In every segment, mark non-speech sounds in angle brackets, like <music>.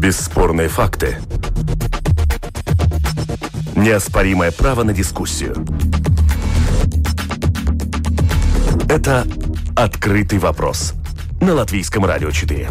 Бесспорные факты. Неоспоримое право на дискуссию. Это «Открытый вопрос» на Латвийском радио 4.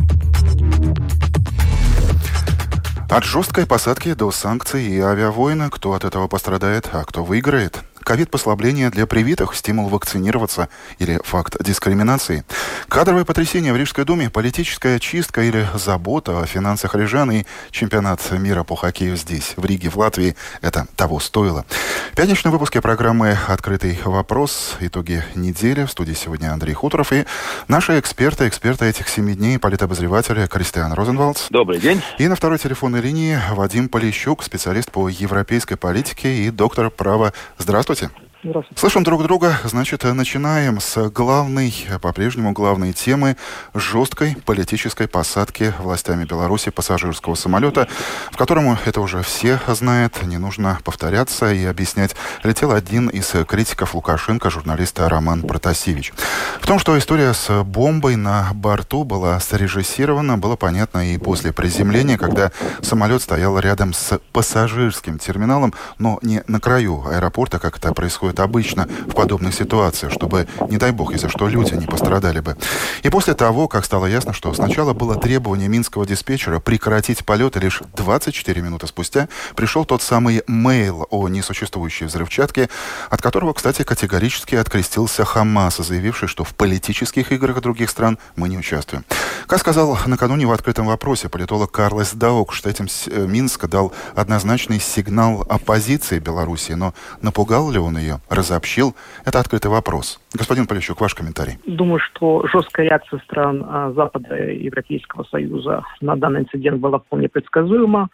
От жесткой посадки до санкций и авиавойны, кто от этого пострадает, а кто выиграет – ковид-послабление для привитых, стимул вакцинироваться или факт дискриминации. Кадровое потрясение в Рижской думе, политическая чистка или забота о финансах рижан и чемпионат мира по хоккею здесь, в Риге, в Латвии, это того стоило. В пятничном выпуске программы «Открытый вопрос. Итоги недели». В студии сегодня Андрей Хуторов и наши эксперты, эксперты этих семи дней, политобозреватель Кристиан Розенвалдс. Добрый день. И на второй телефонной линии Вадим Полищук, специалист по европейской политике и доктор права. Здравствуйте. Здравствуйте. Здравствуйте. Слышим друг друга. Значит, начинаем с главной, по-прежнему главной темы жесткой политической посадки властями Беларуси пассажирского самолета, в котором, это уже все знают, не нужно повторяться и объяснять, летел один из критиков Лукашенко, журналист Роман Протасевич. В том, что история с бомбой на борту была срежиссирована, было понятно и после приземления, когда самолет стоял рядом с пассажирским терминалом, но не на краю аэропорта, как это происходит происходит обычно в подобных ситуациях, чтобы, не дай бог, если что, люди не пострадали бы. И после того, как стало ясно, что сначала было требование минского диспетчера прекратить полет, и лишь 24 минуты спустя пришел тот самый мейл о несуществующей взрывчатке, от которого, кстати, категорически открестился Хамас, заявивший, что в политических играх других стран мы не участвуем. Как сказал накануне в открытом вопросе политолог Карлес Даук, что этим Минск дал однозначный сигнал оппозиции Беларуси, но напугал ли он ее? Разобщил? Это открытый вопрос. Господин Полищук, ваш комментарий. Думаю, что жесткая реакция стран а, Запада и Европейского Союза на данный инцидент была вполне предсказуема.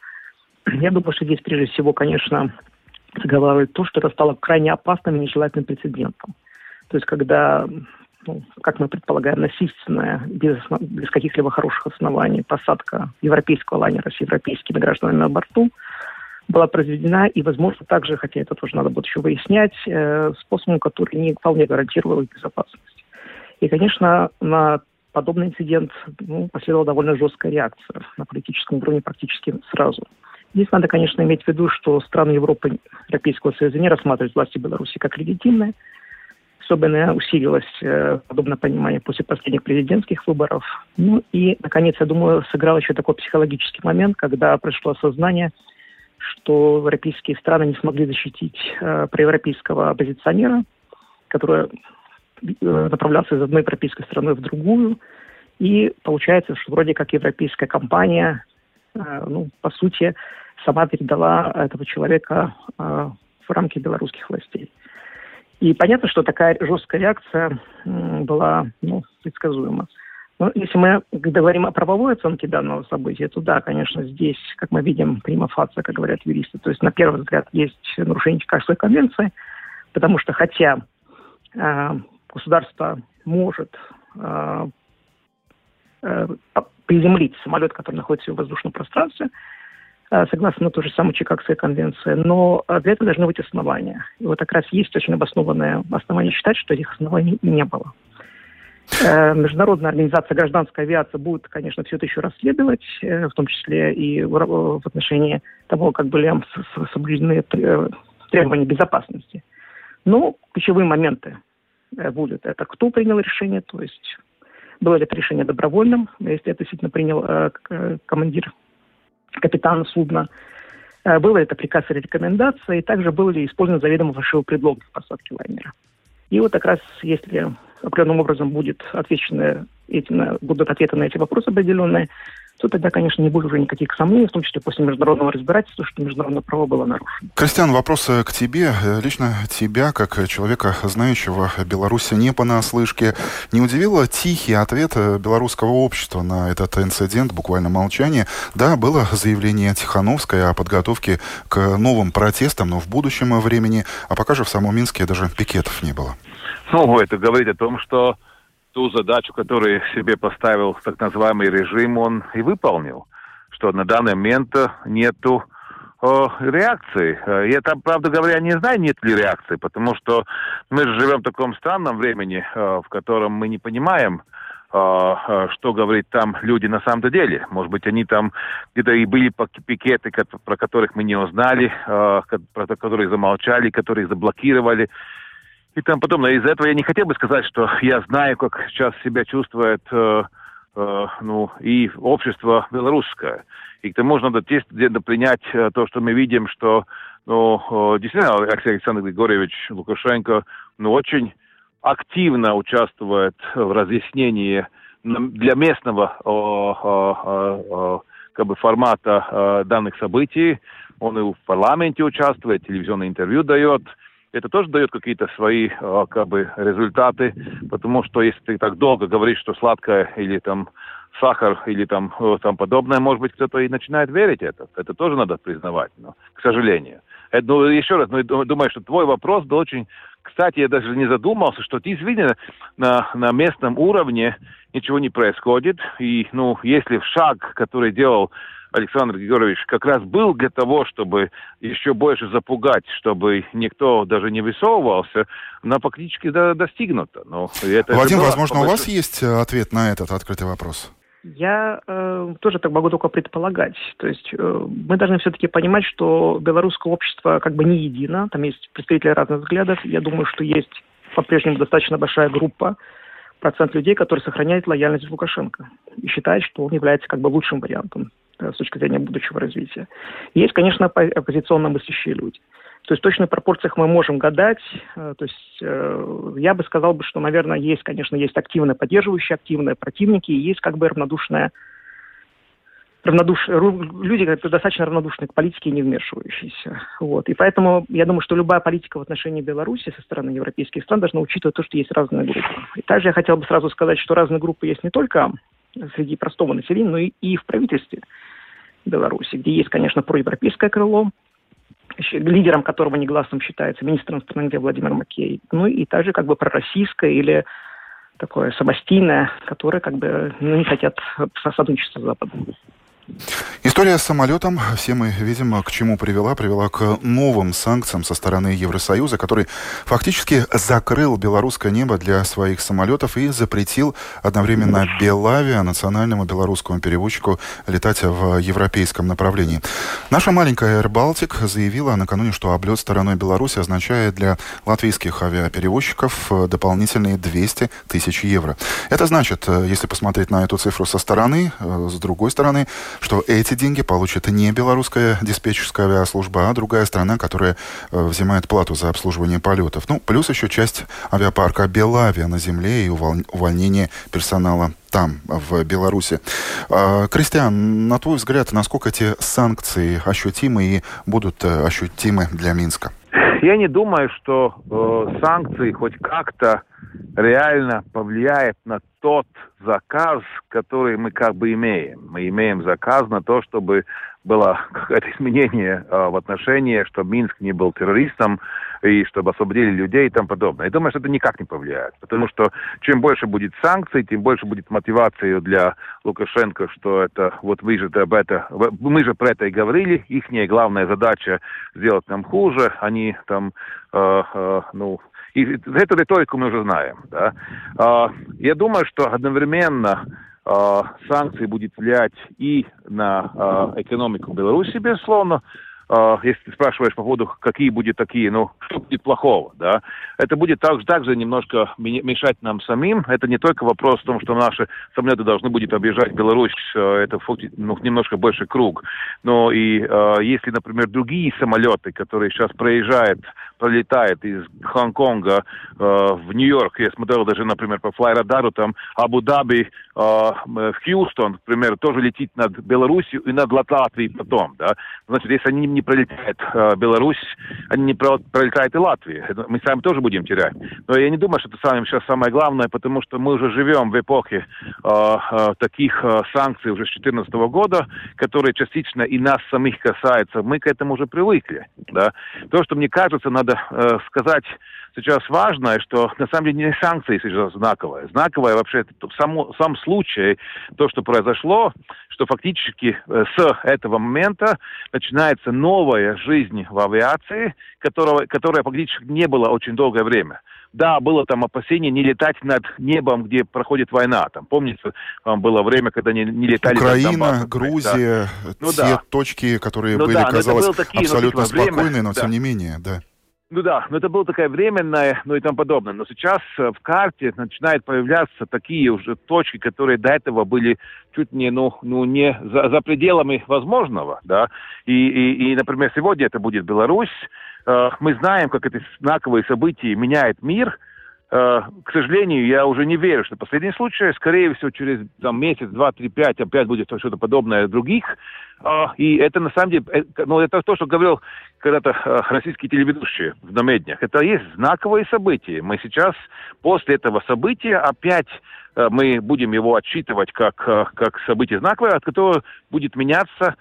Я думаю, что здесь прежде всего, конечно, заговаривает то, что это стало крайне опасным и нежелательным прецедентом. То есть, когда, ну, как мы предполагаем, насильственная, без, без каких-либо хороших оснований посадка европейского лайнера с европейскими гражданами на борту – была произведена, и, возможно, также, хотя это тоже надо будет еще выяснять, э, способом, который не вполне гарантировал безопасность. И, конечно, на подобный инцидент ну, последовала довольно жесткая реакция на политическом уровне практически сразу. Здесь надо, конечно, иметь в виду, что страны Европы, Европейского Союза не рассматривают власти Беларуси как легитимные. Особенно усилилось э, подобное понимание после последних президентских выборов. Ну и, наконец, я думаю, сыграл еще такой психологический момент, когда пришло осознание – что европейские страны не смогли защитить э, проевропейского оппозиционера, который э, направлялся из одной европейской страны в другую. И получается, что вроде как европейская компания, э, ну, по сути, сама передала этого человека э, в рамки белорусских властей. И понятно, что такая жесткая реакция э, была ну, предсказуема. Ну, если мы говорим о правовой оценке данного события, то да, конечно, здесь, как мы видим, прима фация, как говорят юристы, то есть на первый взгляд есть нарушение Чикагской конвенции, потому что хотя э, государство может э, э, приземлить самолет, который находится в воздушном пространстве, э, согласно той же самой Чикагской конвенции, но для этого должны быть основания. И вот как раз есть очень обоснованное основание считать, что этих оснований не было. Э, Международная организация гражданской авиации будет, конечно, все это еще расследовать, э, в том числе и в отношении того, как были соблюдены требования безопасности. Но ключевые моменты э, будут. Это кто принял решение, то есть было ли это решение добровольным, если это действительно принял командир, капитан судна, было ли это приказ или рекомендация, и также был ли использован заведомо фальшивый предлог для посадки лайнера. И вот как раз если определенным образом будет отвечено этим, будут ответы на эти вопросы определенные, то тогда, конечно, не будет уже никаких сомнений, в том числе после международного разбирательства, что международное право было нарушено. Кристиан, вопрос к тебе. Лично тебя, как человека, знающего Беларуси не понаслышке, не удивило тихий ответ белорусского общества на этот инцидент, буквально молчание? Да, было заявление Тихановской о подготовке к новым протестам, но в будущем времени, а пока же в самом Минске даже пикетов не было. Ну, это говорит о том, что ту задачу, которую себе поставил так называемый режим, он и выполнил. Что на данный момент нету э, реакции. Я там, правда говоря, не знаю, нет ли реакции, потому что мы же живем в таком странном времени, э, в котором мы не понимаем, э, что говорит там люди на самом-то деле. Может быть, они там где-то и были пикеты, про которых мы не узнали, э, про которые замолчали, которые заблокировали. И там потом, из-за этого я не хотел бы сказать, что я знаю, как сейчас себя чувствует э, э, ну, и общество белорусское. И к тому же надо где-то принять э, то, что мы видим, что ну, э, действительно Александр Григорьевич Лукашенко ну, очень активно участвует в разъяснении для местного как бы формата данных событий. Он и в парламенте участвует, телевизионное интервью дает. Это тоже дает какие-то свои как бы результаты, потому что если ты так долго говоришь, что сладкое или там сахар или там, там подобное, может быть, кто-то и начинает верить это. Это тоже надо признавать, но, к сожалению. Это, ну, еще раз, ну, думаю, что твой вопрос был очень кстати, я даже не задумался, что действительно на, на местном уровне ничего не происходит. И, ну, если шаг, который делал Александр Григорьевич, как раз был для того, чтобы еще больше запугать, чтобы никто даже не высовывался, но фактически достигнуто. Но это Вадим, возможно, у вас есть э, ответ на этот открытый вопрос? Я э, тоже так могу только предполагать. То есть э, мы должны все-таки понимать, что белорусское общество как бы не едино. Там есть представители разных взглядов. Я думаю, что есть по-прежнему достаточно большая группа, процент людей, которые сохраняют лояльность Лукашенко и считают, что он является как бы лучшим вариантом с точки зрения будущего развития. Есть, конечно, оппозиционно мыслящие люди. То есть в точных пропорциях мы можем гадать. Э, то есть э, я бы сказал, бы, что, наверное, есть, конечно, есть активно поддерживающие, активные противники, и есть как бы равнодушная равнодуш... люди достаточно равнодушны к политике и не вмешивающиеся. Вот. И поэтому я думаю, что любая политика в отношении Беларуси со стороны европейских стран должна учитывать то, что есть разные группы. И также я хотел бы сразу сказать, что разные группы есть не только среди простого населения, но и, и в правительстве Беларуси, где есть, конечно, проевропейское крыло, лидером которого негласным считается министр иностранных дел Владимир Макей, ну и также как бы пророссийское или такое самостийное, которое как бы ну, не хотят сотрудничества с Западом. История с самолетом, все мы видим, к чему привела. Привела к новым санкциям со стороны Евросоюза, который фактически закрыл белорусское небо для своих самолетов и запретил одновременно Белавиа, национальному белорусскому перевозчику, летать в европейском направлении. Наша маленькая Air Baltic заявила накануне, что облет стороной Беларуси означает для латвийских авиаперевозчиков дополнительные 200 тысяч евро. Это значит, если посмотреть на эту цифру со стороны, с другой стороны, что эти деньги получит не белорусская диспетчерская авиаслужба, а другая страна, которая э, взимает плату за обслуживание полетов. Ну, плюс еще часть авиапарка Белавия на земле и увольнение персонала там, в Беларуси. А, Кристиан, на твой взгляд, насколько эти санкции ощутимы и будут э, ощутимы для Минска? Я не думаю, что э, санкции хоть как-то реально повлияет на тот заказ, который мы как бы имеем. Мы имеем заказ на то, чтобы было <laughs> какое-то изменение э, в отношении, чтобы Минск не был террористом, и чтобы освободили людей и тому подобное. Я думаю, что это никак не повлияет, потому что чем больше будет санкций, тем больше будет мотивации для Лукашенко, что это, вот вы же об это, мы же про это и говорили, их главная задача сделать нам хуже, они там, э, э, ну, и эту риторику мы уже знаем. Да? Э, я думаю, что одновременно э, санкции будут влиять и на э, экономику Беларуси, безусловно, э, если ты спрашиваешь по поводу, какие будут такие, ну, что будет плохого, да, это будет также, также немножко мешать нам самим. Это не только вопрос в том, что наши самолеты должны будут объезжать Беларусь, э, это ну, немножко больше круг, но и э, если, например, другие самолеты, которые сейчас проезжают пролетает из Гонконга э, в Нью-Йорк, я смотрел даже, например, по флайрадару, там Абу-Даби э, в Хьюстон, например, тоже летит над Белоруссией и над Латвией потом, да. Значит, если они не пролетают э, Беларусь, они не пролетают и Латвию. Мы сами тоже будем терять. Но я не думаю, что это самое, сейчас самое главное, потому что мы уже живем в эпохе э, э, таких э, санкций уже с 2014 года, которые частично и нас самих касаются. Мы к этому уже привыкли, да. То, что мне кажется, надо надо э, сказать сейчас важное, что на самом деле не санкции сейчас знаковые. Знаковое вообще это само, сам случай, то, что произошло, что фактически э, с этого момента начинается новая жизнь в авиации, которого, которая фактически не было очень долгое время. Да, было там опасение не летать над небом, где проходит война. Там, помните, там было время, когда не, не летали Украина, Донбасс, Грузия, да. ну, те да. точки, которые ну, были, да, казалось, такие, ну, абсолютно ну, спокойные, время, но да. тем не менее, да. Ну да, но это было такая временная, ну и тому подобное. Но сейчас э, в карте начинают появляться такие уже точки, которые до этого были чуть не, ну, ну не за, за пределами возможного, да. И, и, и, например, сегодня это будет Беларусь. Э, мы знаем, как эти знаковые события меняют мир. Э, к сожалению, я уже не верю, что последний случай, скорее всего, через там, месяц, два, три, пять опять будет что-то подобное других. А, и это на самом деле, э, ну, это то, что говорил когда-то э, российские телеведущие в намеднях. Это есть знаковые события. Мы сейчас после этого события опять э, мы будем его отчитывать как, как событие знаковое, от которого будет меняться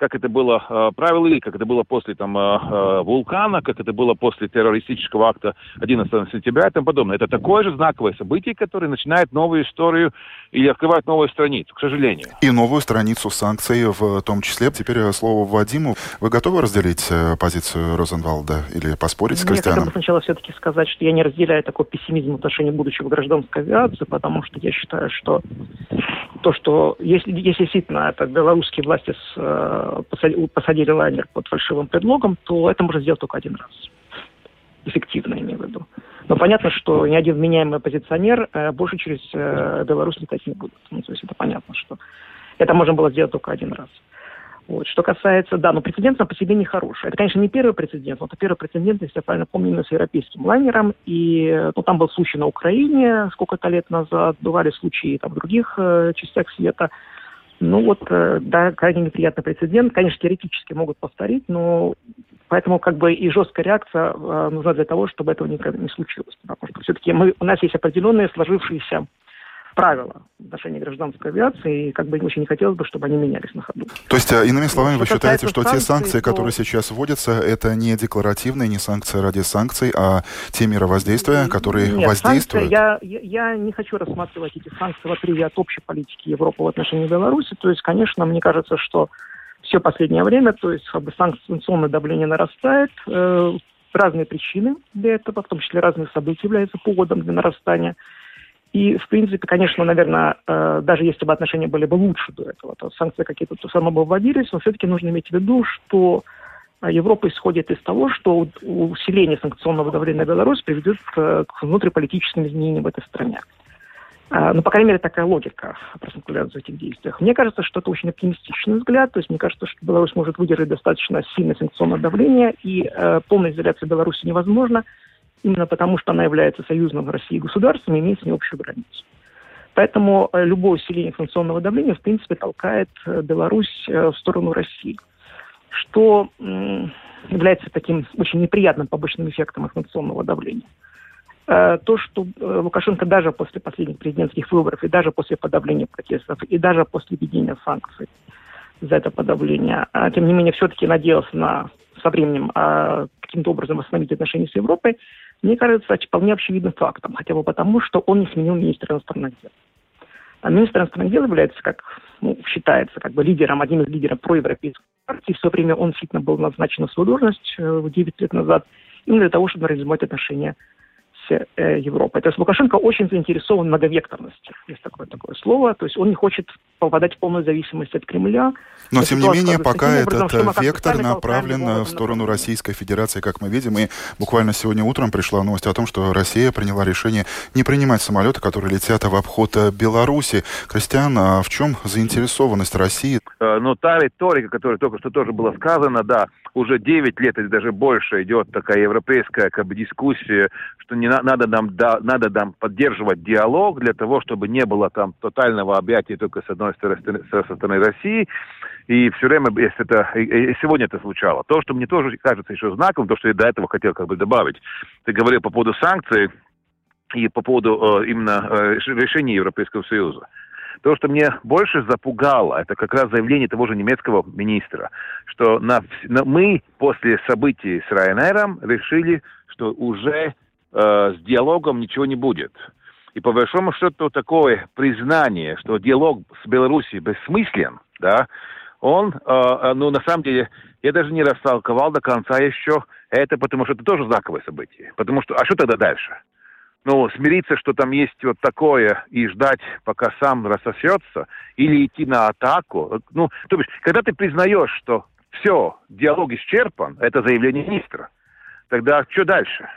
как это было э, правило, или как это было после там, э, э, вулкана, как это было после террористического акта 11 сентября и тому подобное. Это такое же знаковое событие, которое начинает новую историю и открывает новую страницу, к сожалению. И новую страницу санкций в том числе. Теперь э, слово Вадиму. Вы готовы разделить э, позицию Розенвалда или поспорить с Кристианом? Я хотел бы сначала все-таки сказать, что я не разделяю такой пессимизм в отношении будущего гражданской авиации, потому что я считаю, что то, что если, если действительно это белорусские власти с, посадили, лайнер под фальшивым предлогом, то это можно сделать только один раз. Эффективно, имею в виду. Но понятно, что ни один вменяемый оппозиционер э, больше через э, Беларусь летать не будет. Ну, то есть это понятно, что это можно было сделать только один раз. Вот. Что касается, да, но прецедент сам по себе не хороший. Это, конечно, не первый прецедент, но это первый прецедент, если я правильно помню, именно с европейским лайнером. И ну, там был случай на Украине сколько-то лет назад, бывали случаи там, в других э, частях света. Ну вот, э, да, крайне неприятный прецедент. Конечно, теоретически могут повторить, но поэтому как бы и жесткая реакция э, нужна для того, чтобы этого никогда не случилось. Потому что все-таки мы, у нас есть определенные сложившиеся правила в отношении гражданской авиации, и как бы очень не хотелось бы, чтобы они менялись на ходу. То есть, э, иными словами, что вы считаете, что санкций, те санкции, то... которые сейчас вводятся, это не декларативные, не санкции ради санкций, а те меры воздействия, которые Нет, воздействуют? Санкции, я, я, я не хочу рассматривать эти санкции в отрыве от общей политики Европы в отношении Беларуси. То есть, конечно, мне кажется, что все последнее время, то есть как бы санкционное давление нарастает, э, разные причины для этого, в том числе разные события являются поводом для нарастания. И, в принципе, конечно, наверное, э, даже если бы отношения были бы лучше до этого, то санкции какие-то то само бы вводились, но все-таки нужно иметь в виду, что э, Европа исходит из того, что усиление санкционного давления на Беларусь приведет к, к внутриполитическим изменениям в этой стране. Э, ну, по крайней мере, такая логика просматривается в этих действиях. Мне кажется, что это очень оптимистичный взгляд. То есть мне кажется, что Беларусь может выдержать достаточно сильное санкционное давление, и э, полная изоляция Беларуси невозможна именно потому, что она является союзным в России государством и имеет с ней общую границу. Поэтому э, любое усиление санкционного давления, в принципе, толкает э, Беларусь э, в сторону России, что является таким очень неприятным побочным эффектом санкционного давления. То, что Лукашенко даже после последних президентских выборов, и даже после подавления протестов, и даже после введения санкций за это подавление, а, тем не менее, все-таки надеялся на со временем а, каким-то образом восстановить отношения с Европой, мне кажется, вполне очевидным фактом, хотя бы потому, что он не сменил министра иностранных дел. А министр иностранных дел является, как ну, считается, как бы лидером, одним из лидеров проевропейской партии. В свое время он действительно был назначен на свою должность э, 9 лет назад, именно для того, чтобы нормализовать отношения э, Европы. То есть Лукашенко очень заинтересован в многовекторности, есть такое, такое слово. То есть он не хочет попадать в полную зависимость от Кремля. Но, тем не менее, пока этот образом, вектор направлен в сторону Российской Федерации, как мы видим. И буквально сегодня утром пришла новость о том, что Россия приняла решение не принимать самолеты, которые летят в обход Беларуси. Кристиан, а в чем заинтересованность России? Э, ну, та риторика, которая только что тоже была сказана, да, уже 9 лет или даже больше идет такая европейская как бы, дискуссия, что не на, надо нам да, надо нам поддерживать диалог для того, чтобы не было там тотального объятия только с одной стороны, со стороны России. И все время, если это, и сегодня это звучало. То, что мне тоже кажется еще знаком, то, что я до этого хотел как бы добавить. Ты говорил по поводу санкций и по поводу э, именно э, решения Европейского Союза. То, что мне больше запугало, это как раз заявление того же немецкого министра, что на, на, мы после событий с Ryanair решили, что уже э, с диалогом ничего не будет. И по большому счету такое признание, что диалог с Белоруссией бессмыслен, да, он, э, э, ну, на самом деле, я даже не растолковал до конца еще это, потому что это тоже знаковое событие. Потому что, а что тогда дальше? Ну, смириться, что там есть вот такое, и ждать, пока сам рассосется, или идти на атаку. Ну, то есть, когда ты признаешь, что все, диалог исчерпан, это заявление министра, тогда что дальше?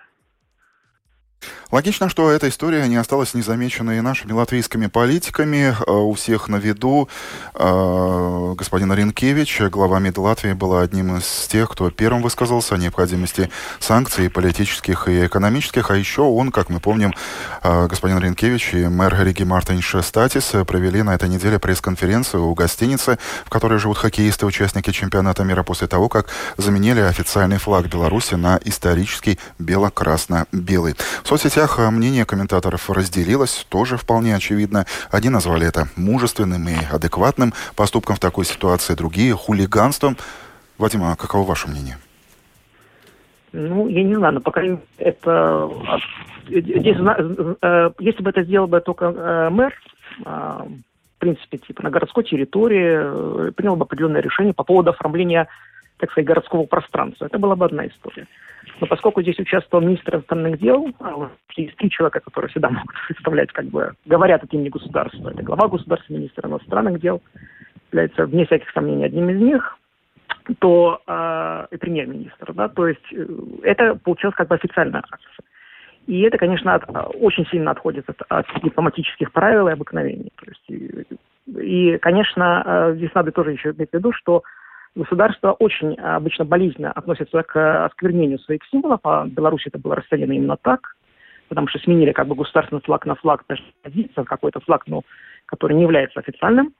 Логично, что эта история не осталась незамеченной нашими латвийскими политиками. Э, у всех на виду э, господин Ренкевич, глава МИД Латвии, был одним из тех, кто первым высказался о необходимости санкций политических и экономических. А еще он, как мы помним, э, господин Ренкевич и мэр Риги Мартинш Статис провели на этой неделе пресс-конференцию у гостиницы, в которой живут хоккеисты, участники чемпионата мира после того, как заменили официальный флаг Беларуси на исторический бело-красно-белый. Соцсетях э, мнение комментаторов разделилось, тоже вполне очевидно. Одни назвали это мужественным и адекватным поступком в такой ситуации, другие — хулиганством. Вадим, а каково ваше мнение? Ну, я не знаю, но пока это... Здесь, э, если бы это сделал бы только э, мэр, в принципе, типа на городской территории, принял бы определенное решение по поводу оформления, так сказать, городского пространства. Это была бы одна история. Но поскольку здесь участвовал министр иностранных дел, а есть три человека, которые всегда могут представлять, как бы, говорят от имени государства. Это глава государства, министр иностранных дел, является, вне всяких сомнений, одним из них, то э, и премьер-министр, да, то есть э, это получилось как бы официальная акция. И это, конечно, от, очень сильно отходит от, от дипломатических правил и обыкновений. То есть, и, и, конечно, э, здесь надо тоже еще иметь в виду, что Государство очень а, обычно болезненно относится к осквернению своих символов, а в Беларуси это было расценено именно так, потому что сменили как бы государственный флаг на флаг, позиция, какой-то флаг, но который не является официальным.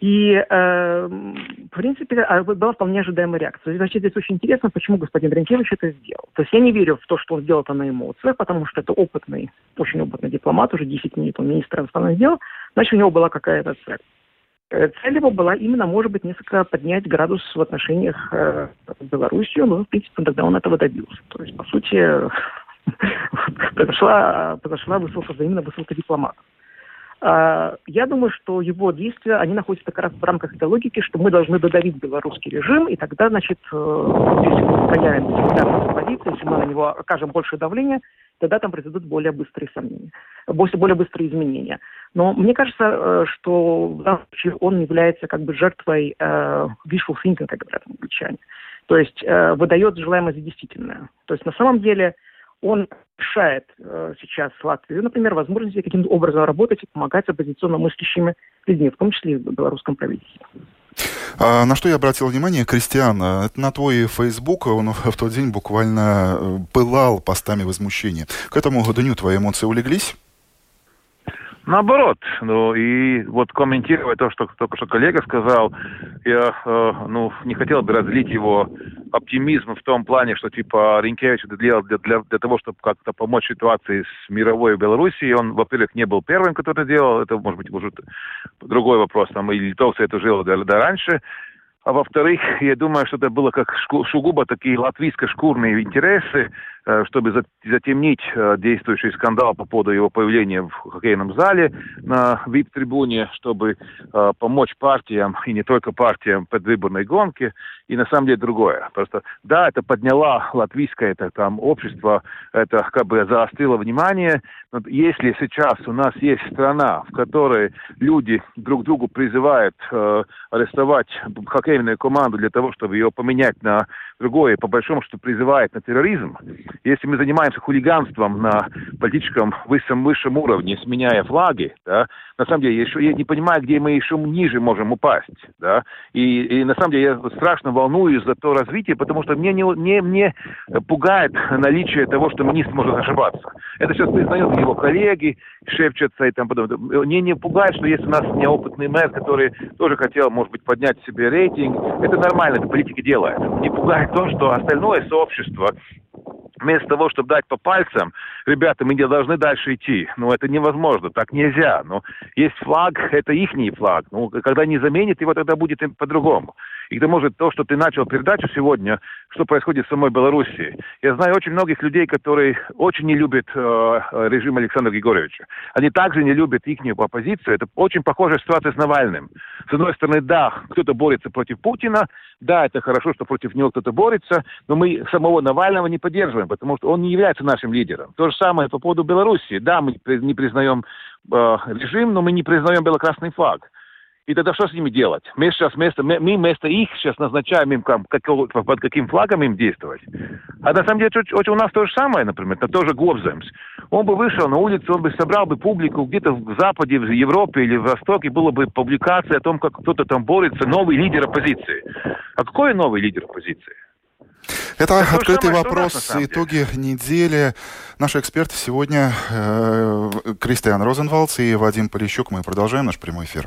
И, э, в принципе, а, была вполне ожидаемая реакция. Значит, здесь очень интересно, почему господин Ренкевич это сделал. То есть я не верю в то, что он сделал это на эмоциях, потому что это опытный, очень опытный дипломат, уже 10 лет он министр иностранных дел, значит, у него была какая-то цель. Э, цель его была именно, может быть, несколько поднять градус в отношениях э, с Белоруссией, но, в принципе, тогда он этого добился. То есть, по сути, <laughs> произошла, произошла высылка, взаимная высылка дипломатов. А, я думаю, что его действия, они находятся как раз в рамках этой логики, что мы должны додавить белорусский режим, и тогда, значит, э, если мы проявим солидарность позиции, если мы на него окажем больше давления, тогда там произойдут более быстрые сомнения, более быстрые изменения. Но мне кажется, э, что в данном случае он является как бы жертвой э, wishful thinking, как говорят англичане. То есть э, выдает желаемое за действительное. То есть на самом деле он решает э, сейчас Латвию, например, возможности каким-то образом работать и помогать оппозиционно мыслящими людьми, в том числе и в белорусском правительстве. А, на что я обратил внимание, Кристиан, это на твой Facebook, он в тот день буквально пылал постами возмущения. К этому дню твои эмоции улеглись? Наоборот, ну и вот комментируя то, что только что коллега сказал, я э, ну не хотел бы разлить его оптимизм в том плане, что типа Ринкевич это делал для, для, для того, чтобы как-то помочь ситуации с мировой Белоруссией. Он, во-первых, не был первым, кто это делал, это может быть может другой вопрос, там и литовцы это жили до, до раньше. А во-вторых, я думаю, что это было как сугубо такие латвийско-шкурные интересы, чтобы затемнить э, действующий скандал по поводу его появления в хоккейном зале на вип-трибуне, чтобы э, помочь партиям, и не только партиям, предвыборной гонке, и на самом деле другое. Просто, да, это подняла латвийское это, там, общество, это как бы заострило внимание, но если сейчас у нас есть страна, в которой люди друг другу призывают э, арестовать хоккейную команду для того, чтобы ее поменять на другое, по большому счету призывает на терроризм, если мы занимаемся хулиганством на политическом высшем, высшем уровне, сменяя флаги, да, на самом деле, я, еще, я не понимаю, где мы еще ниже можем упасть. Да? И, и на самом деле я страшно волнуюсь за то развитие, потому что мне, не, не, мне пугает наличие того, что министр может ошибаться. Это сейчас признают его коллеги, шепчутся и там подобное. Мне не пугает, что есть у нас неопытный мэр, который тоже хотел, может быть, поднять себе рейтинг. Это нормально, это политики делают. Не пугает то, что остальное сообщество вместо того, чтобы дать по пальцам, ребята, мы не должны дальше идти. Ну, это невозможно, так нельзя. Ну, есть флаг, это ихний флаг. Ну, когда не заменит его, тогда будет по-другому. И к тому же то, что ты начал передачу сегодня, что происходит в самой Беларуси. Я знаю очень многих людей, которые очень не любят э, режим Александра Григорьевича. Они также не любят их оппозицию. Это очень похожая ситуация с Навальным. С одной стороны, да, кто-то борется против Путина, да, это хорошо, что против него кто-то борется, но мы самого Навального не поддерживаем, потому что он не является нашим лидером. То же самое по поводу Беларуси. Да, мы не признаем э, режим, но мы не признаем белокрасный флаг. И тогда что с ними делать? Мы сейчас вместо, мы вместо их сейчас назначаем им, как, под каким флагом им действовать. А на самом деле у нас то же самое, например, это тоже Гобземс. Он бы вышел на улицу, он бы собрал бы публику где-то в Западе, в Европе или в Востоке, была бы публикация о том, как кто-то там борется, новый лидер оппозиции. А какой новый лидер оппозиции? Это, Это открытый самое, вопрос, итоги недели. Наши эксперты сегодня э, Кристиан Розенвалдс и Вадим Полищук. Мы продолжаем наш прямой эфир.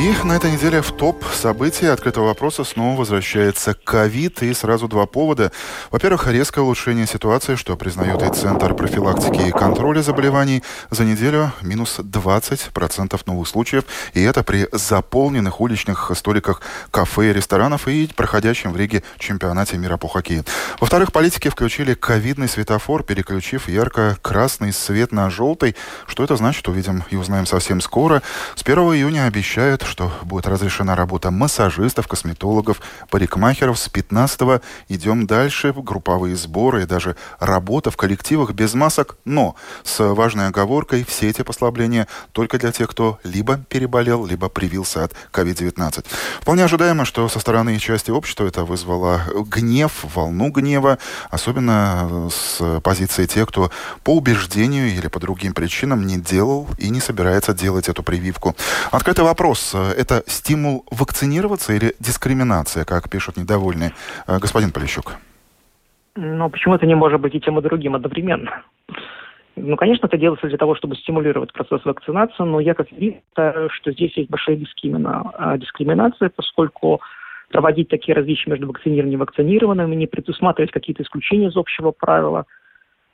И на этой неделе в топ событий открытого вопроса снова возвращается ковид. И сразу два повода. Во-первых, резкое улучшение ситуации, что признает и Центр профилактики и контроля заболеваний. За неделю минус 20% новых случаев. И это при заполненных уличных столиках кафе и ресторанов и проходящем в Риге чемпионате мира по хоккею. Во-вторых, политики включили ковидный светофор, переключив ярко-красный свет на желтый. Что это значит, увидим и узнаем совсем скоро. С 1 июня обещают, что будет разрешена работа массажистов, косметологов, парикмахеров. С 15 идем дальше. Групповые сборы и даже работа в коллективах без масок. Но с важной оговоркой все эти послабления только для тех, кто либо переболел, либо привился от COVID-19. Вполне ожидаемо, что со стороны части общества это вызвало гнев, волну гнева, особенно с позиции тех, кто по убеждению или по другим причинам не делал и не собирается делать эту прививку. Открытый вопрос это стимул вакцинироваться или дискриминация, как пишут недовольные? Э, господин Полищук. Ну, почему это не может быть и тем, и другим одновременно? Ну, конечно, это делается для того, чтобы стимулировать процесс вакцинации, но я как вижу, что здесь есть большая дискримина, дискриминация, поскольку проводить такие различия между вакцинированными и вакцинированными, не предусматривать какие-то исключения из общего правила – Э,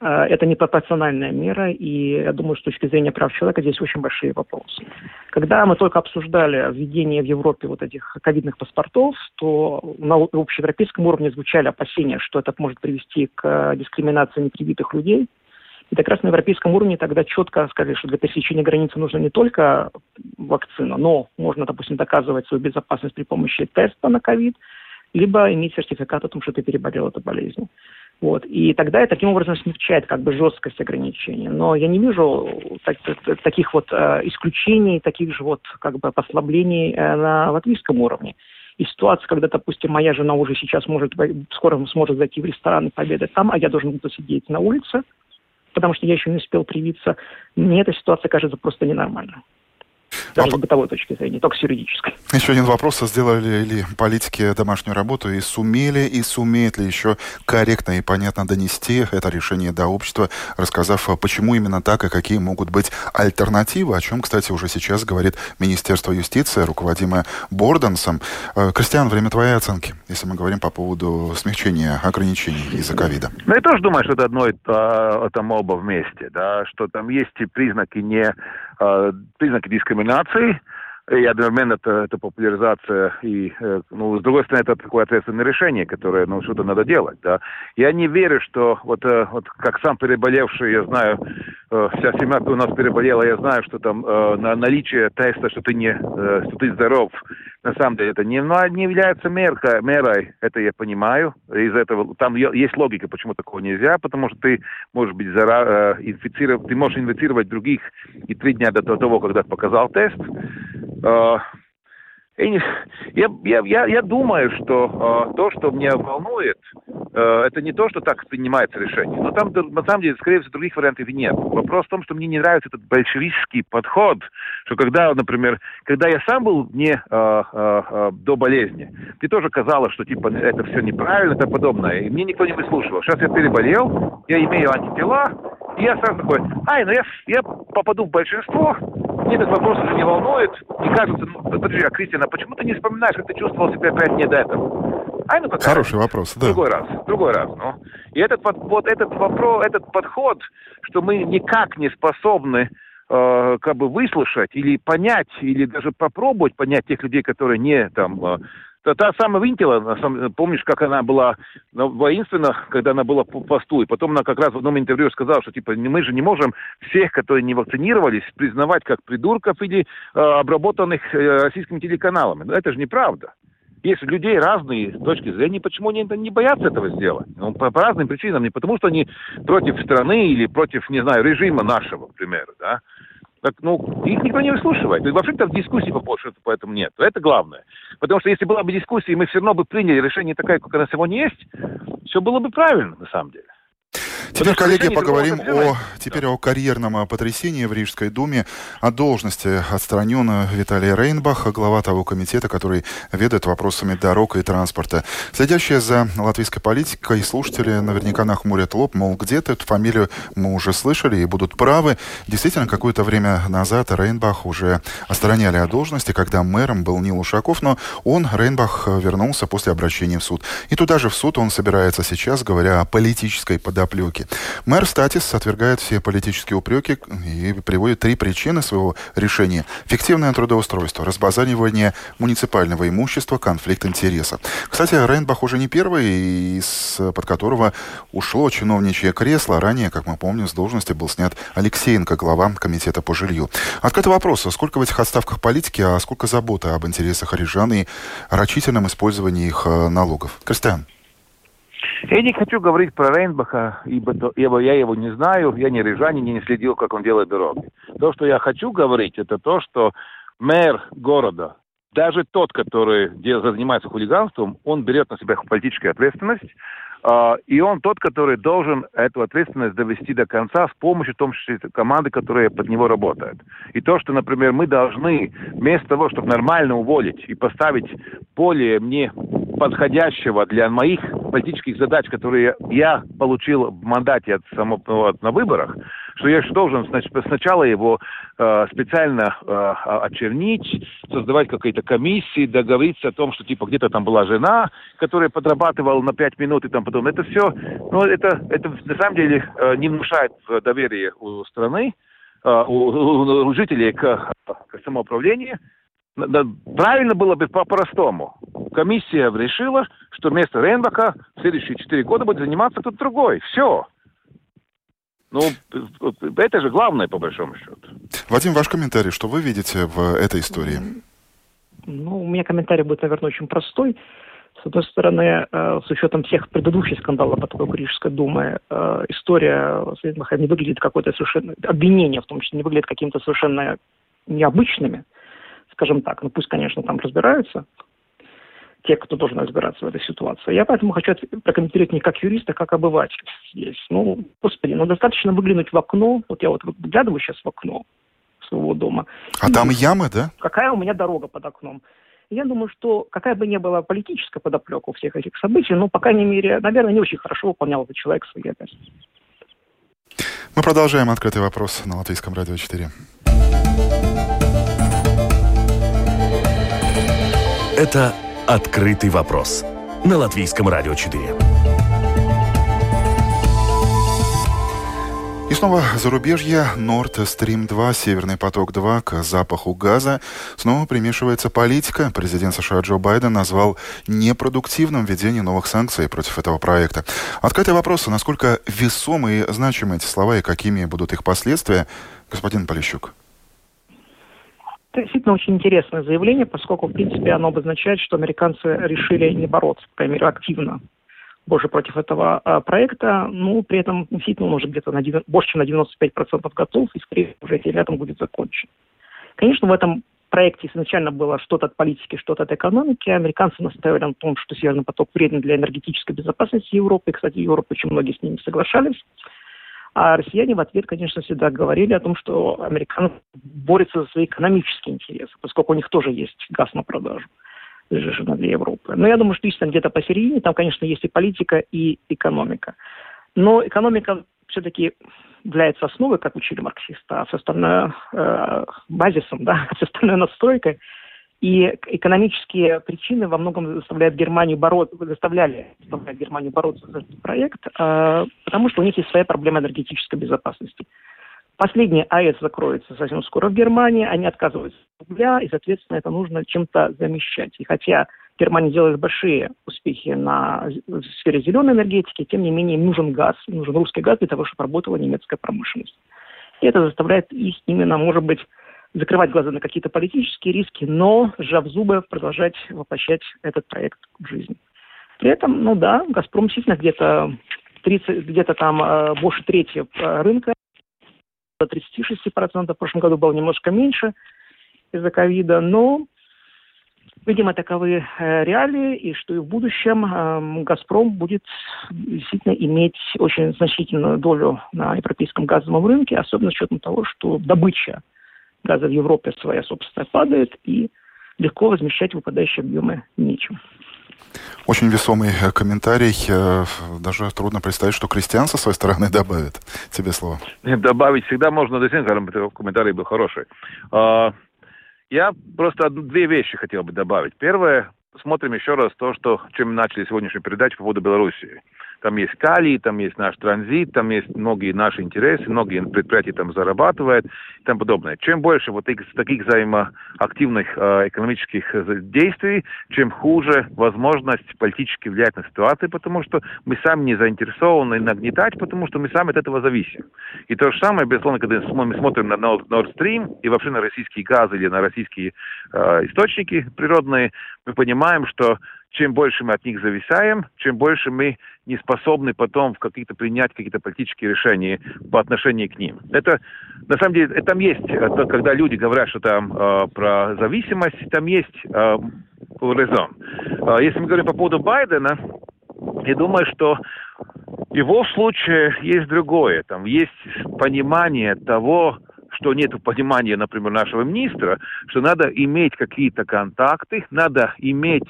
это непропорциональная мера, и я думаю, с точки зрения прав человека здесь очень большие вопросы. Когда мы только обсуждали введение в Европе вот этих ковидных паспортов, то на общеевропейском уровне звучали опасения, что это может привести к дискриминации непривитых людей. И как раз на европейском уровне тогда четко сказали, что для пересечения границы нужно не только вакцина, но можно, допустим, доказывать свою безопасность при помощи теста на ковид, либо иметь сертификат о том, что ты переболел этой болезнью. Вот. И тогда это таким образом смягчает как бы жесткость ограничений. Но я не вижу так, таких вот э, исключений, таких же вот как бы послаблений э, на латвийском уровне. И ситуация, когда, допустим, моя жена уже сейчас может, скоро сможет зайти в ресторан и пообедать там, а я должен буду сидеть на улице, потому что я еще не успел привиться, мне эта ситуация кажется просто ненормальной. Даже Воп... с бытовой точки зрения, только с юридической. Еще один вопрос. Сделали ли политики домашнюю работу и сумели, и сумеют ли еще корректно и понятно донести это решение до общества, рассказав, почему именно так и какие могут быть альтернативы, о чем, кстати, уже сейчас говорит Министерство юстиции, руководимое Борденсом. Э, Кристиан, время твоей оценки, если мы говорим по поводу смягчения ограничений из-за ковида. Ну, я тоже думаю, что это одно и то, там оба вместе, да, что там есть признаки не признаки дискриминации, и одновременно это, это популяризация и, э, ну, с другой стороны, это такое ответственное решение, которое, ну, что-то надо делать, да. Я не верю, что вот, э, вот как сам переболевший, я знаю, э, вся семья у нас переболела, я знаю, что там на наличие теста, что ты не, что ты здоров, на самом деле это не, ну, не является мерка, мерой, это я понимаю. Из этого там есть логика, почему такого нельзя, потому что ты можешь быть зара, инфицировать, ты можешь инфицировать других и три дня до того, когда показал тест. Uh, Я, я, я, думаю, что э, то, что меня волнует, это не то, что так принимается решение. Но там, на самом деле, скорее всего, других вариантов и нет. Вопрос в том, что мне не нравится этот большевистский подход, что когда, например, когда я сам был не э, э, э, до болезни, мне тоже казалось, что типа это все неправильно и тому подобное. И мне никто не выслушивал. Сейчас я переболел, я имею антитела, И я сразу такой, ай, ну я, я попаду в большинство, мне этот вопрос уже не волнует. И кажется, ну, подожди, а, Кристина, а почему ты не вспоминаешь, как ты чувствовал себя пять дней до этого? Ай, ну какая? Хороший вопрос, да. Другой раз, другой раз. Ну. И этот, вот этот вопрос, этот подход, что мы никак не способны э, как бы выслушать или понять, или даже попробовать понять тех людей, которые не там э, та, та самая Винтила, помнишь, как она была воинственна, когда она была по посту, и потом она как раз в одном интервью сказала, что типа мы же не можем всех, которые не вакцинировались, признавать как придурков или э, обработанных э, российскими телеканалами. Но это же неправда. Есть людей разные точки зрения, почему они не боятся этого сделать? Ну, по, по разным причинам, не потому что они против страны или против, не знаю, режима нашего, к примеру, да, так, ну, их никто не выслушивает. И вообще-то в дискуссии по поводу поэтому нет. Это главное. Потому что если была бы дискуссия, и мы все равно бы приняли решение такое, как оно сегодня есть, все было бы правильно, на самом деле. Теперь, коллеги, поговорим о, теперь о карьерном потрясении в Рижской думе. От должности отстранен Виталий Рейнбах, глава того комитета, который ведает вопросами дорог и транспорта. Следящие за латвийской политикой слушатели наверняка нахмурят лоб, мол, где-то эту фамилию мы уже слышали и будут правы. Действительно, какое-то время назад Рейнбах уже отстраняли от должности, когда мэром был Нил Ушаков, но он, Рейнбах, вернулся после обращения в суд. И туда же в суд он собирается сейчас, говоря о политической подоплеке. Мэр Статис отвергает все политические упреки и приводит три причины своего решения. Фиктивное трудоустройство, разбазаривание муниципального имущества, конфликт интересов. Кстати, Рейнбах уже не первый, из-под которого ушло чиновничье кресло. Ранее, как мы помним, с должности был снят Алексеенко, глава комитета по жилью. Открытый вопрос, сколько в этих отставках политики, а сколько заботы об интересах рижан и рачительном использовании их э, налогов? Кристиан. Я не хочу говорить про Рейнбаха, ибо, ибо я его не знаю, я не рижанин, не следил, как он делает дороги. То, что я хочу говорить, это то, что мэр города, даже тот, который занимается хулиганством, он берет на себя политическую ответственность, Uh, и он тот, который должен эту ответственность довести до конца с помощью в том числе команды, которая под него работает. И то, что, например, мы должны вместо того, чтобы нормально уволить и поставить более мне подходящего для моих политических задач, которые я получил в мандате от само, вот, на выборах, что я должен значит, сначала его э, специально э, очернить, создавать какие-то комиссии, договориться о том, что типа где-то там была жена, которая подрабатывала на пять минут и там потом. Это все, ну, это, это на самом деле э, не внушает доверие у страны, э, у, у, у жителей к, к самоуправлению. Правильно было бы по-простому. Комиссия решила, что вместо Рейнбака в следующие четыре года будет заниматься кто-то другой. Все. Ну, это же главное, по большому счету. Вадим, ваш комментарий, что вы видите в этой истории? Ну, у меня комментарий будет, наверное, очень простой. С одной стороны, э, с учетом всех предыдущих скандалов под Парижской думы, э, история Светлаха не выглядит какой-то совершенно... Обвинения, в том числе, не выглядят какими-то совершенно необычными скажем так. Ну, пусть, конечно, там разбираются те, кто должен разбираться в этой ситуации. Я поэтому хочу прокомментировать не как юрист, а как обыватель здесь. Ну, господи, ну достаточно выглянуть в окно. Вот я вот выглядываю сейчас в окно своего дома. А там ямы, да? Какая у меня дорога под окном. Я думаю, что какая бы ни была политическая подоплека у всех этих событий, ну, по крайней мере, наверное, не очень хорошо выполнял этот человек свои обязанности. Мы продолжаем открытый вопрос на Латвийском радио 4. Это «Открытый вопрос» на Латвийском радио 4. И снова зарубежье. Nord Stream 2, Северный поток-2 к запаху газа. Снова примешивается политика. Президент США Джо Байден назвал непродуктивным введение новых санкций против этого проекта. Открытый вопрос, насколько весомы и значимы эти слова и какими будут их последствия, господин Полищук. Это действительно очень интересное заявление, поскольку, в принципе, оно обозначает, что американцы решили не бороться, по крайней мере, активно больше против этого а, проекта. Ну, при этом действительно он уже где-то на 9, больше, чем на 95% готов, и, скорее всего, уже этим летом будет закончен. Конечно, в этом проекте изначально было что-то от политики, что-то от экономики. Американцы наставили на том, что Северный поток вреден для энергетической безопасности Европы. И, кстати, Европа очень многие с ними соглашались. А россияне в ответ, конечно, всегда говорили о том, что американцы борются за свои экономические интересы, поскольку у них тоже есть газ на продажу жирно для Европы. Но я думаю, что действительно где-то посередине, там, конечно, есть и политика, и экономика. Но экономика все-таки является основой, как учили марксисты, а все остальное э, базисом, да, <laughs> все остальное настройкой. И экономические причины во многом заставляют Германию бороться, заставляли заставляют Германию бороться за этот проект, э, потому что у них есть своя проблема энергетической безопасности. Последний АЭС закроется совсем скоро в Германии, они отказываются от угля, и, соответственно, это нужно чем-то замещать. И хотя Германия делает большие успехи на, в сфере зеленой энергетики, тем не менее им нужен газ, нужен русский газ для того, чтобы работала немецкая промышленность. И это заставляет их именно, может быть, закрывать глаза на какие-то политические риски, но, сжав зубы, продолжать воплощать этот проект в жизнь. При этом, ну да, «Газпром» действительно где-то 30, где-то там э, больше трети э, рынка, до 36%, в прошлом году было немножко меньше из-за ковида, но Видимо, таковы э, реалии, и что и в будущем э, «Газпром» будет действительно иметь очень значительную долю на европейском газовом рынке, особенно с учетом того, что добыча газа в Европе своя собственная падает, и легко возмещать выпадающие объемы нечем. Очень весомый э, комментарий. Э, даже трудно представить, что Кристиан со своей стороны <laughs> добавит. Тебе слово. <laughs> Добавить всегда можно, до комментарий был хороший. А, я просто две вещи хотел бы добавить. Первое, смотрим еще раз то, что, чем начали сегодняшнюю передачу по поводу Белоруссии. Там есть калий, там есть наш транзит, там есть многие наши интересы, многие предприятия там зарабатывают и тому подобное. Чем больше вот таких, таких взаимоактивных э, экономических действий, чем хуже возможность политически влиять на ситуацию, потому что мы сами не заинтересованы нагнетать, потому что мы сами от этого зависим. И то же самое, безусловно, когда мы смотрим на Nord Stream и вообще на российский газ или на российские э, источники природные, мы понимаем, что чем больше мы от них зависаем, чем больше мы не способны потом в какие-то принять какие-то политические решения по отношению к ним. Это, на самом деле, там есть, это, когда люди говорят, что там э, про зависимость, там есть э, резон. Э, если мы говорим по поводу Байдена, я думаю, что его случае есть другое. Там есть понимание того, что нет понимания, например, нашего министра, что надо иметь какие-то контакты, надо иметь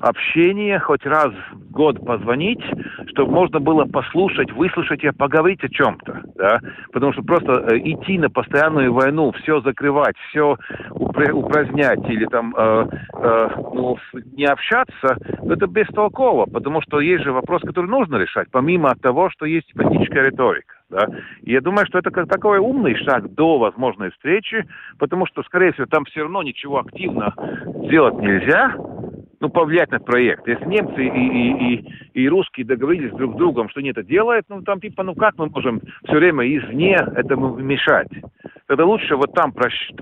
общение, хоть раз в год позвонить, чтобы можно было послушать, выслушать и поговорить о чем-то, да, потому что просто э, идти на постоянную войну, все закрывать, все упразднять или там э, э, ну, не общаться, это бестолково, потому что есть же вопрос, который нужно решать, помимо того, что есть политическая риторика. Да? И я думаю, что это как такой умный шаг до возможной встречи, потому что, скорее всего, там все равно ничего активно сделать нельзя, ну, повлиять на проект. Если немцы и, и, и, и русские договорились друг с другом, что они это делают, ну, там типа, ну, как мы можем все время извне этому мешать? Тогда лучше вот там,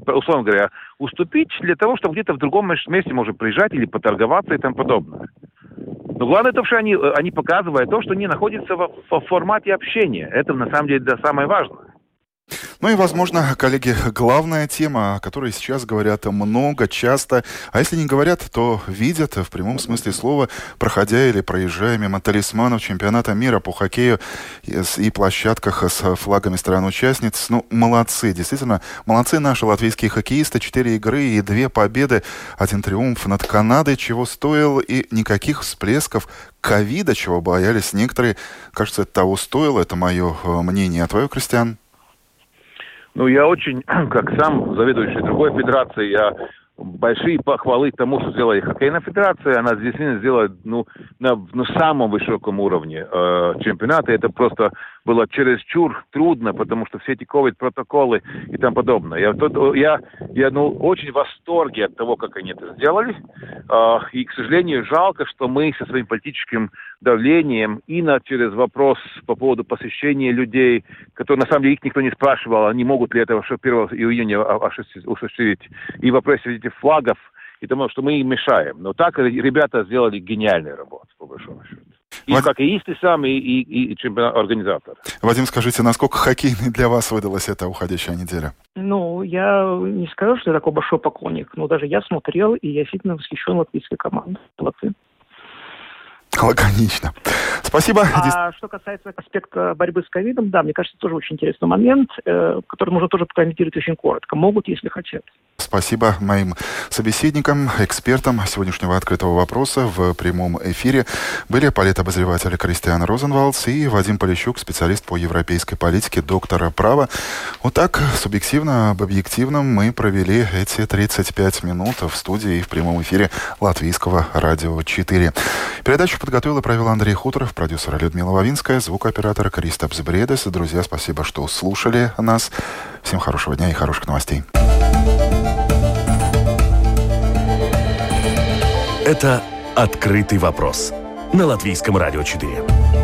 условно говоря, уступить для того, чтобы где-то в другом месте можно приезжать или поторговаться и тому подобное. Но главное то, что они, они показывают то, что они находятся в, в формате общения. Это на самом деле самое важное. Ну и, возможно, коллеги, главная тема, о которой сейчас говорят много, часто, а если не говорят, то видят в прямом смысле слова, проходя или проезжая мимо талисманов чемпионата мира по хоккею и площадках с флагами стран-участниц. Ну, молодцы, действительно, молодцы наши латвийские хоккеисты. Четыре игры и две победы, один триумф над Канадой, чего стоил, и никаких всплесков ковида, чего боялись некоторые. Кажется, это того стоило, это мое э, мнение. А твое, Кристиан? Ну, я очень, <clears throat> как сам заведующий другой федерацией, я большие похвалы тому, что сделала хоккейная федерация. Она действительно сделала ну, на, на самом высоком уровне э, чемпионата. Это просто было чересчур трудно, потому что все эти ковид-протоколы и тому подобное. Я, я, я ну, очень в восторге от того, как они это сделали. Э, и, к сожалению, жалко, что мы со своим политическим давлением и на, через вопрос по поводу посещения людей, которые, на самом деле, их никто не спрашивал, они могут ли это 1 июня осуществить, и вопрос этих флагов, и тому, что мы им мешаем. Но так ребята сделали гениальную работу, по большому счету. И Вад... хоккеисты сами, и, и, и чемпионат организатор. Вадим, скажите, насколько хоккейной для вас выдалась эта уходящая неделя? Ну, я не скажу, что я такой большой поклонник, но даже я смотрел, и я действительно восхищен латвийской командой. Молодцы. Лаконично. Спасибо. А что касается аспекта борьбы с ковидом, да, мне кажется, тоже очень интересный момент, э, который можно тоже прокомментировать очень коротко. Могут, если хотят. Спасибо моим собеседникам, экспертам сегодняшнего открытого вопроса в прямом эфире были политобозреватель Кристиан Розенвалдс и Вадим Полищук, специалист по европейской политике, доктора права. Вот так, субъективно, об объективном мы провели эти 35 минут в студии и в прямом эфире Латвийского радио 4. Передачу подготовил и провел Андрей Хуторов, продюсер Людмила Вавинская, звукооператор Кристопс Бредес. Друзья, спасибо, что слушали нас. Всем хорошего дня и хороших новостей. Это «Открытый вопрос» на Латвийском радио 4.